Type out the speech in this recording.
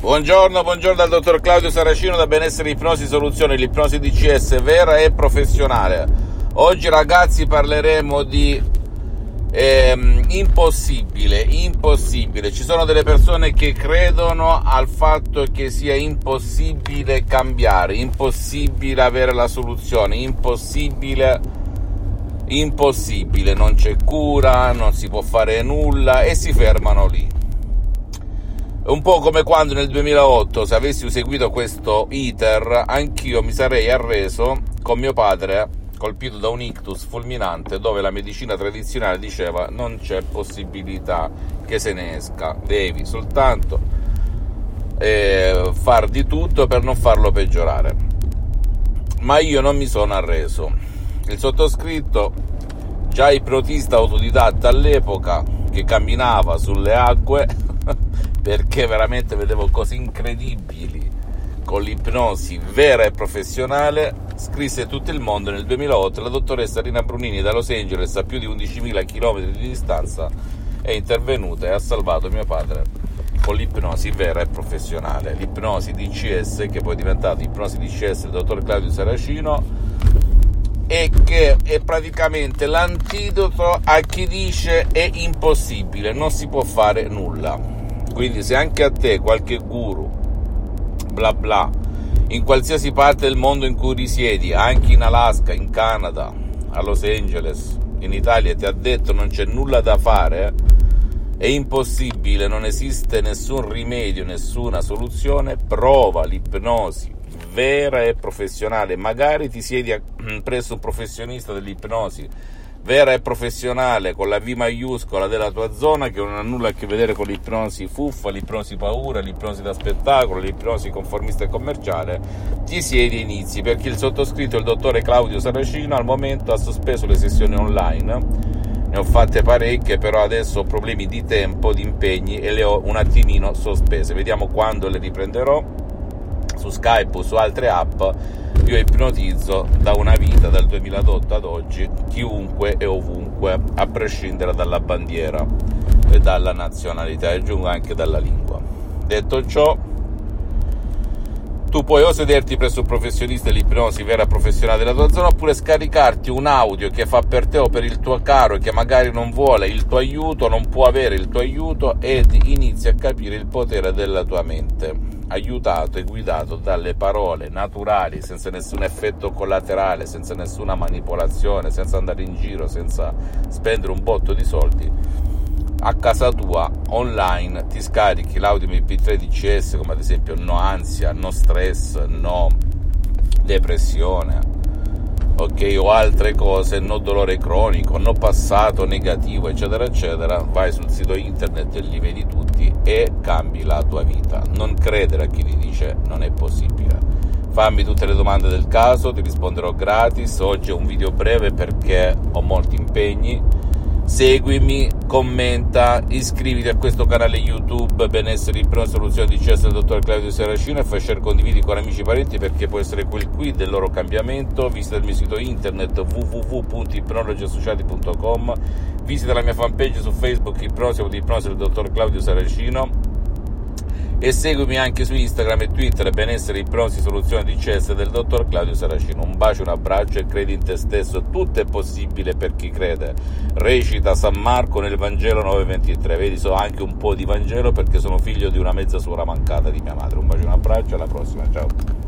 Buongiorno, buongiorno dal dottor Claudio Saracino da Benessere Ipnosi Soluzioni, l'ipnosi DCS vera e professionale. Oggi ragazzi parleremo di ehm, impossibile, impossibile. Ci sono delle persone che credono al fatto che sia impossibile cambiare, impossibile avere la soluzione, impossibile, impossibile, non c'è cura, non si può fare nulla e si fermano lì. Un po' come quando nel 2008, se avessi seguito questo iter, anch'io mi sarei arreso con mio padre colpito da un ictus fulminante dove la medicina tradizionale diceva non c'è possibilità che se ne esca, devi soltanto eh, far di tutto per non farlo peggiorare. Ma io non mi sono arreso. Il sottoscritto, già ipnotista autodidatta all'epoca, che camminava sulle acque, perché veramente vedevo cose incredibili con l'ipnosi vera e professionale, scrisse tutto il mondo nel 2008 la dottoressa Rina Brunini da Los Angeles a più di 11.000 km di distanza è intervenuta e ha salvato mio padre con l'ipnosi vera e professionale, l'ipnosi DCS che poi è diventata ipnosi DCS del dottor Claudio Saracino e che è praticamente l'antidoto a chi dice è impossibile, non si può fare nulla. Quindi se anche a te qualche guru, bla bla, in qualsiasi parte del mondo in cui risiedi, anche in Alaska, in Canada, a Los Angeles, in Italia, ti ha detto non c'è nulla da fare, è impossibile, non esiste nessun rimedio, nessuna soluzione, prova l'ipnosi vera e professionale, magari ti siedi presso un professionista dell'ipnosi vera e professionale con la V maiuscola della tua zona che non ha nulla a che vedere con l'ipnosi fuffa, l'ipnosi paura, l'ipnosi da spettacolo, l'ipnosi conformista e commerciale, ti siedi e inizi perché il sottoscritto, il dottore Claudio Saracino, al momento ha sospeso le sessioni online. Ne ho fatte parecchie, però adesso ho problemi di tempo, di impegni e le ho un attimino sospese. Vediamo quando le riprenderò su Skype o su altre app io ipnotizzo da una vita, dal 2008 ad oggi, chiunque e ovunque, a prescindere dalla bandiera e dalla nazionalità, e aggiungo anche dalla lingua. Detto ciò, tu puoi o sederti presso un professionista dell'ipnosi vera professionale della tua zona oppure scaricarti un audio che fa per te o per il tuo caro che magari non vuole il tuo aiuto, non può avere il tuo aiuto ed inizi a capire il potere della tua mente, aiutato e guidato dalle parole naturali, senza nessun effetto collaterale, senza nessuna manipolazione, senza andare in giro, senza spendere un botto di soldi a casa tua online ti scarichi l'audio MP3 DCS come ad esempio no ansia, no stress, no depressione, ok, o altre cose, no dolore cronico, no passato negativo, eccetera, eccetera, vai sul sito internet e li vedi tutti e cambi la tua vita. Non credere a chi ti dice non è possibile. Fammi tutte le domande del caso, ti risponderò gratis. Oggi è un video breve perché ho molti impegni seguimi, commenta, iscriviti a questo canale YouTube Benessere in Prima Soluzione di CS del dottor Claudio Seracino e fai share condividi con amici e parenti perché può essere quel qui del loro cambiamento. Visita il mio sito internet www.ipnologiassociati.com visita la mia fanpage su Facebook Ipnosi di Ipnosi del dottor Claudio Saracino e seguimi anche su Instagram e Twitter benessere ipnosi soluzione di CS del dottor Claudio Saracino. Un bacio, un abbraccio e credi in te stesso. Tutto è possibile per chi crede. Recita San Marco nel Vangelo 9.23 vedi so anche un po' di Vangelo perché sono figlio di una mezza suora mancata di mia madre. Un bacio, un abbraccio alla prossima, ciao